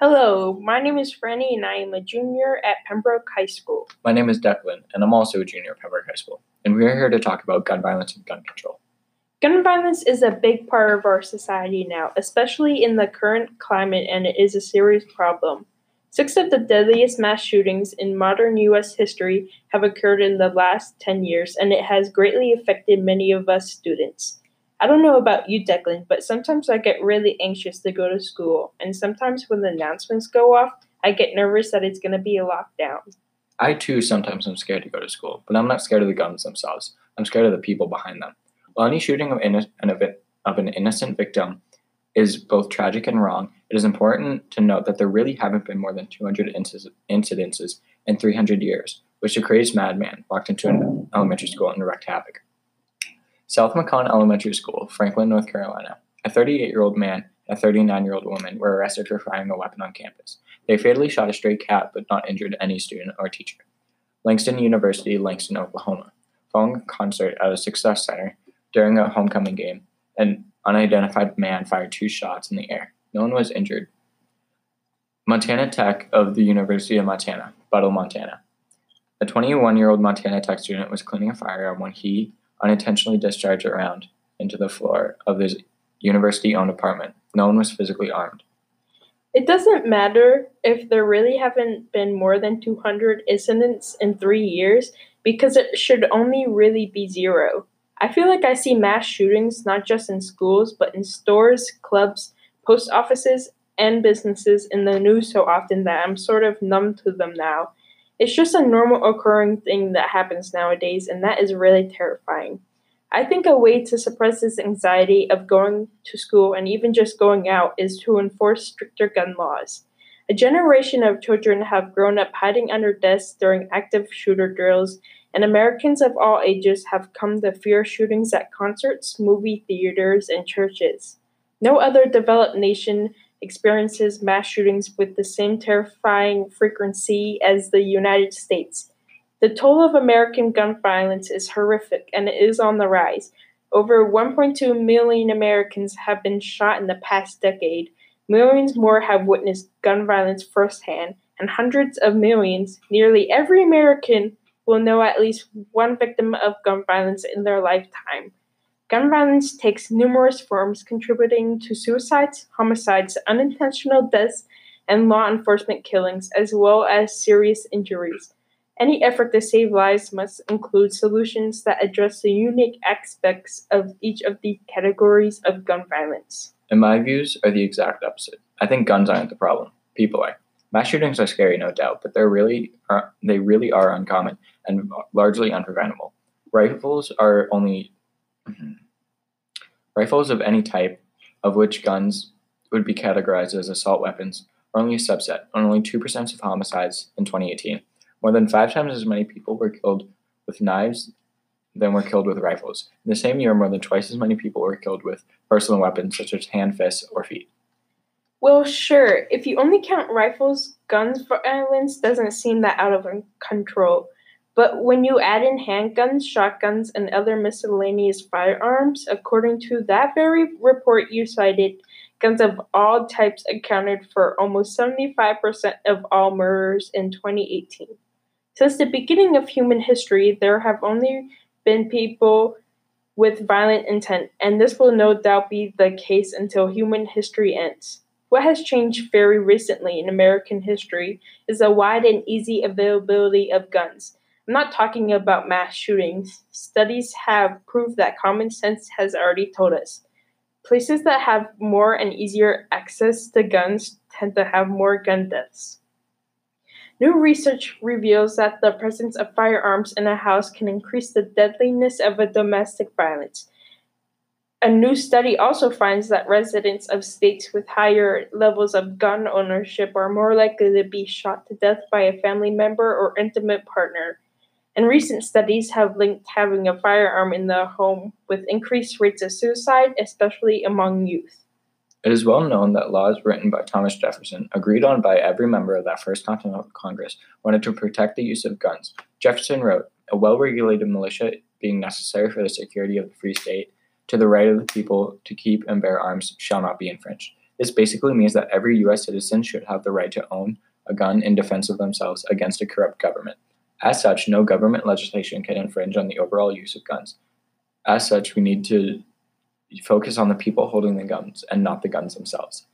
Hello, my name is Franny and I am a junior at Pembroke High School. My name is Declan, and I'm also a junior at Pembroke High School, and we are here to talk about gun violence and gun control. Gun violence is a big part of our society now, especially in the current climate, and it is a serious problem. Six of the deadliest mass shootings in modern U.S. history have occurred in the last 10 years, and it has greatly affected many of us students. I don't know about you, Declan, but sometimes I get really anxious to go to school, and sometimes when the announcements go off, I get nervous that it's going to be a lockdown. I too sometimes am scared to go to school, but I'm not scared of the guns themselves. I'm scared of the people behind them. While any shooting of, inno- an, of an innocent victim is both tragic and wrong, it is important to note that there really haven't been more than 200 incidences in 300 years, which a crazed madman walked into an elementary school and wreaked havoc. South Macon Elementary School, Franklin, North Carolina. A 38 year old man and a 39 year old woman were arrested for firing a weapon on campus. They fatally shot a stray cat but not injured any student or teacher. Langston University, Langston, Oklahoma. Following a concert at a Success Center, during a homecoming game, an unidentified man fired two shots in the air. No one was injured. Montana Tech of the University of Montana, Buttle, Montana. A 21 year old Montana Tech student was cleaning a firearm when he unintentionally discharged a round into the floor of his university owned apartment. No one was physically armed. It doesn't matter if there really haven't been more than 200 incidents in three years because it should only really be zero. I feel like I see mass shootings not just in schools, but in stores, clubs, post offices, and businesses in the news so often that I'm sort of numb to them now. It's just a normal occurring thing that happens nowadays, and that is really terrifying. I think a way to suppress this anxiety of going to school and even just going out is to enforce stricter gun laws. A generation of children have grown up hiding under desks during active shooter drills and Americans of all ages have come to fear shootings at concerts, movie theaters, and churches. No other developed nation experiences mass shootings with the same terrifying frequency as the United States. The toll of American gun violence is horrific and it is on the rise. Over 1.2 million Americans have been shot in the past decade. Millions more have witnessed gun violence firsthand, and hundreds of millions, nearly every American, will know at least one victim of gun violence in their lifetime. Gun violence takes numerous forms, contributing to suicides, homicides, unintentional deaths, and law enforcement killings, as well as serious injuries. Any effort to save lives must include solutions that address the unique aspects of each of the categories of gun violence. And my views are the exact opposite. I think guns aren't the problem, people are. Mass shootings are scary, no doubt, but they're really are, they really are uncommon and largely unpreventable. Rifles are only Mm-hmm. rifles of any type, of which guns would be categorized as assault weapons, are only a subset. Only two percent of homicides in 2018. More than five times as many people were killed with knives than were killed with rifles. In the same year, more than twice as many people were killed with personal weapons such as hand, fists, or feet. Well, sure. If you only count rifles, guns violence doesn't seem that out of control. But when you add in handguns, shotguns, and other miscellaneous firearms, according to that very report you cited, guns of all types accounted for almost 75% of all murders in 2018. Since the beginning of human history, there have only been people with violent intent, and this will no doubt be the case until human history ends. What has changed very recently in American history is the wide and easy availability of guns. I'm not talking about mass shootings. Studies have proved that common sense has already told us. Places that have more and easier access to guns tend to have more gun deaths. New research reveals that the presence of firearms in a house can increase the deadliness of a domestic violence. A new study also finds that residents of states with higher levels of gun ownership are more likely to be shot to death by a family member or intimate partner. And recent studies have linked having a firearm in the home with increased rates of suicide, especially among youth. It is well known that laws written by Thomas Jefferson, agreed on by every member of that first Continental Congress, wanted to protect the use of guns. Jefferson wrote, A well regulated militia being necessary for the security of the free state, to the right of the people to keep and bear arms shall not be infringed. This basically means that every US citizen should have the right to own a gun in defense of themselves against a corrupt government. As such, no government legislation can infringe on the overall use of guns. As such, we need to focus on the people holding the guns and not the guns themselves.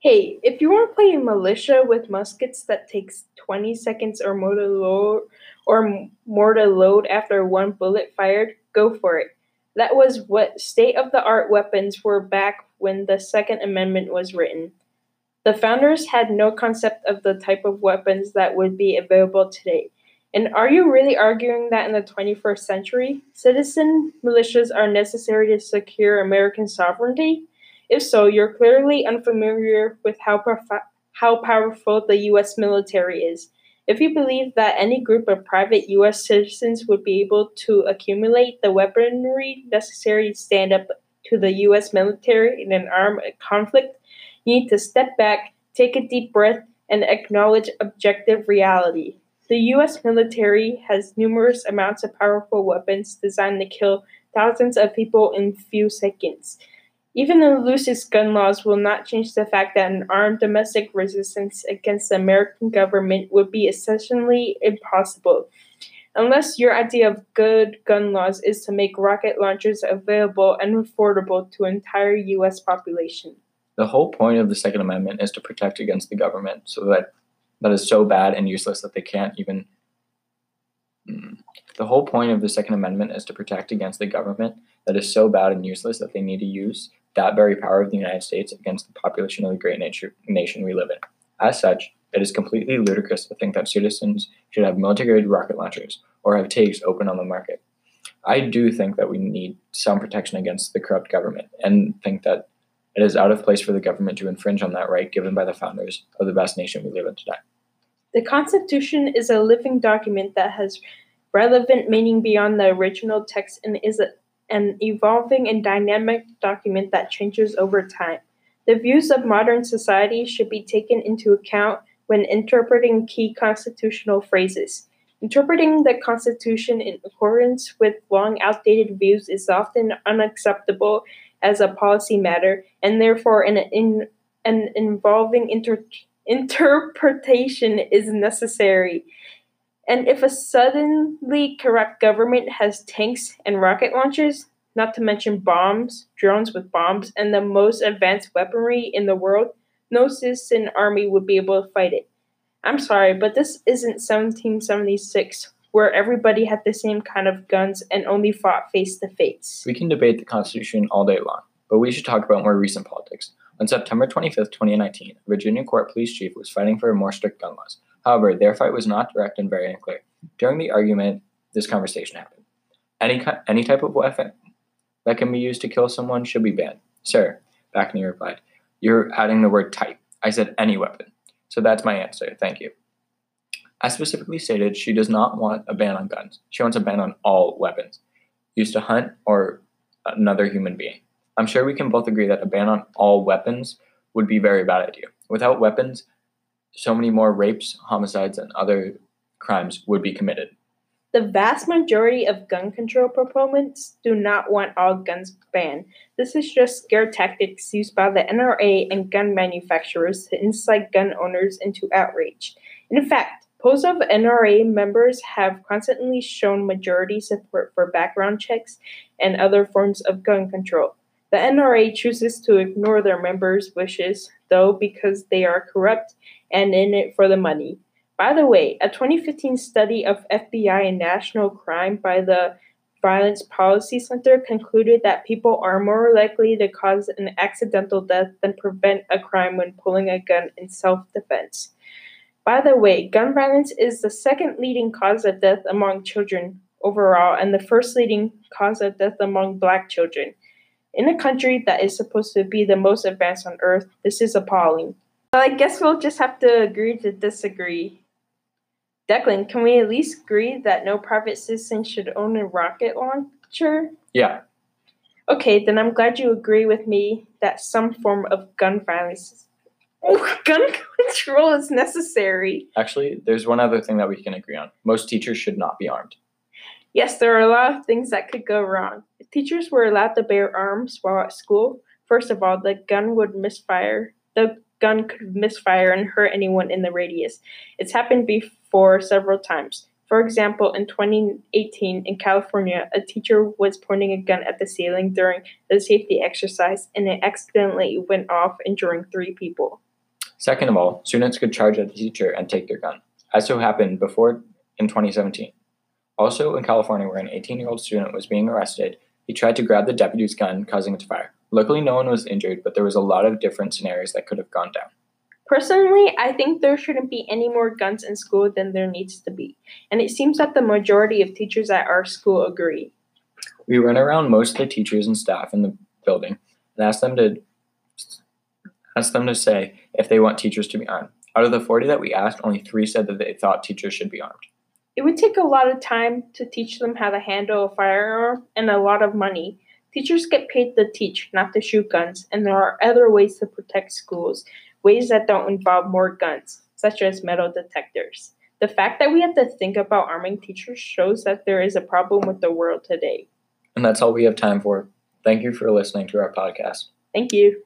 Hey, if you want to play militia with muskets that takes 20 seconds or more to load or more to load after one bullet fired, go for it. That was what state of the art weapons were back when the Second Amendment was written. The founders had no concept of the type of weapons that would be available today. And are you really arguing that in the 21st century, citizen militias are necessary to secure American sovereignty? If so, you're clearly unfamiliar with how, prof- how powerful the U.S. military is. If you believe that any group of private U.S. citizens would be able to accumulate the weaponry necessary to stand up to the U.S. military in an armed conflict, you need to step back, take a deep breath, and acknowledge objective reality. The U.S. military has numerous amounts of powerful weapons designed to kill thousands of people in few seconds. Even the loosest gun laws will not change the fact that an armed domestic resistance against the American government would be essentially impossible. Unless your idea of good gun laws is to make rocket launchers available and affordable to entire US population. The whole point of the Second Amendment is to protect against the government so that that is so bad and useless that they can't even mm. the whole point of the Second Amendment is to protect against the government that is so bad and useless that they need to use that very power of the United States against the population of the great nature, nation we live in. As such, it is completely ludicrous to think that citizens should have military rocket launchers or have takes open on the market. I do think that we need some protection against the corrupt government and think that it is out of place for the government to infringe on that right given by the founders of the best nation we live in today. The Constitution is a living document that has relevant meaning beyond the original text and is a an evolving and dynamic document that changes over time. The views of modern society should be taken into account when interpreting key constitutional phrases. Interpreting the Constitution in accordance with long outdated views is often unacceptable as a policy matter, and therefore an, an involving inter, interpretation is necessary. And if a suddenly corrupt government has tanks and rocket launchers, not to mention bombs, drones with bombs, and the most advanced weaponry in the world, no citizen army would be able to fight it. I'm sorry, but this isn't 1776, where everybody had the same kind of guns and only fought face to face. We can debate the Constitution all day long, but we should talk about more recent politics. On September 25, 2019, a Virginia court police chief was fighting for more strict gun laws. However, their fight was not direct and very unclear. During the argument, this conversation happened. Any, any type of weapon that can be used to kill someone should be banned. Sir, Backney replied, You're adding the word type. I said any weapon. So that's my answer. Thank you. As specifically stated, she does not want a ban on guns. She wants a ban on all weapons used to hunt or another human being. I'm sure we can both agree that a ban on all weapons would be a very bad idea. Without weapons, so many more rapes, homicides, and other crimes would be committed. The vast majority of gun control proponents do not want all guns banned. This is just scare tactics used by the NRA and gun manufacturers to incite gun owners into outrage. In fact, polls of NRA members have constantly shown majority support for background checks and other forms of gun control. The NRA chooses to ignore their members' wishes, though, because they are corrupt and in it for the money. By the way, a 2015 study of FBI and national crime by the Violence Policy Center concluded that people are more likely to cause an accidental death than prevent a crime when pulling a gun in self defense. By the way, gun violence is the second leading cause of death among children overall and the first leading cause of death among black children. In a country that is supposed to be the most advanced on earth, this is appalling. Well, I guess we'll just have to agree to disagree. Declan, can we at least agree that no private citizen should own a rocket launcher? Yeah. Okay, then I'm glad you agree with me that some form of gun violence, oh, gun control is necessary. Actually, there's one other thing that we can agree on. Most teachers should not be armed. Yes, there are a lot of things that could go wrong. If teachers were allowed to bear arms while at school, first of all, the gun would misfire The gun could misfire and hurt anyone in the radius. It's happened before several times. For example, in 2018 in California, a teacher was pointing a gun at the ceiling during the safety exercise and it accidentally went off, injuring three people. Second of all, students could charge at the teacher and take their gun, as so happened before in 2017. Also in California, where an 18 year old student was being arrested, he tried to grab the deputy's gun, causing it to fire. Luckily, no one was injured, but there was a lot of different scenarios that could have gone down. Personally, I think there shouldn't be any more guns in school than there needs to be, and it seems that the majority of teachers at our school agree. We went around most of the teachers and staff in the building and asked them to asked them to say if they want teachers to be armed. Out of the 40 that we asked, only 3 said that they thought teachers should be armed. It would take a lot of time to teach them how to handle a firearm and a lot of money. Teachers get paid to teach, not to shoot guns, and there are other ways to protect schools ways that don't involve more guns, such as metal detectors. The fact that we have to think about arming teachers shows that there is a problem with the world today. And that's all we have time for. Thank you for listening to our podcast. Thank you.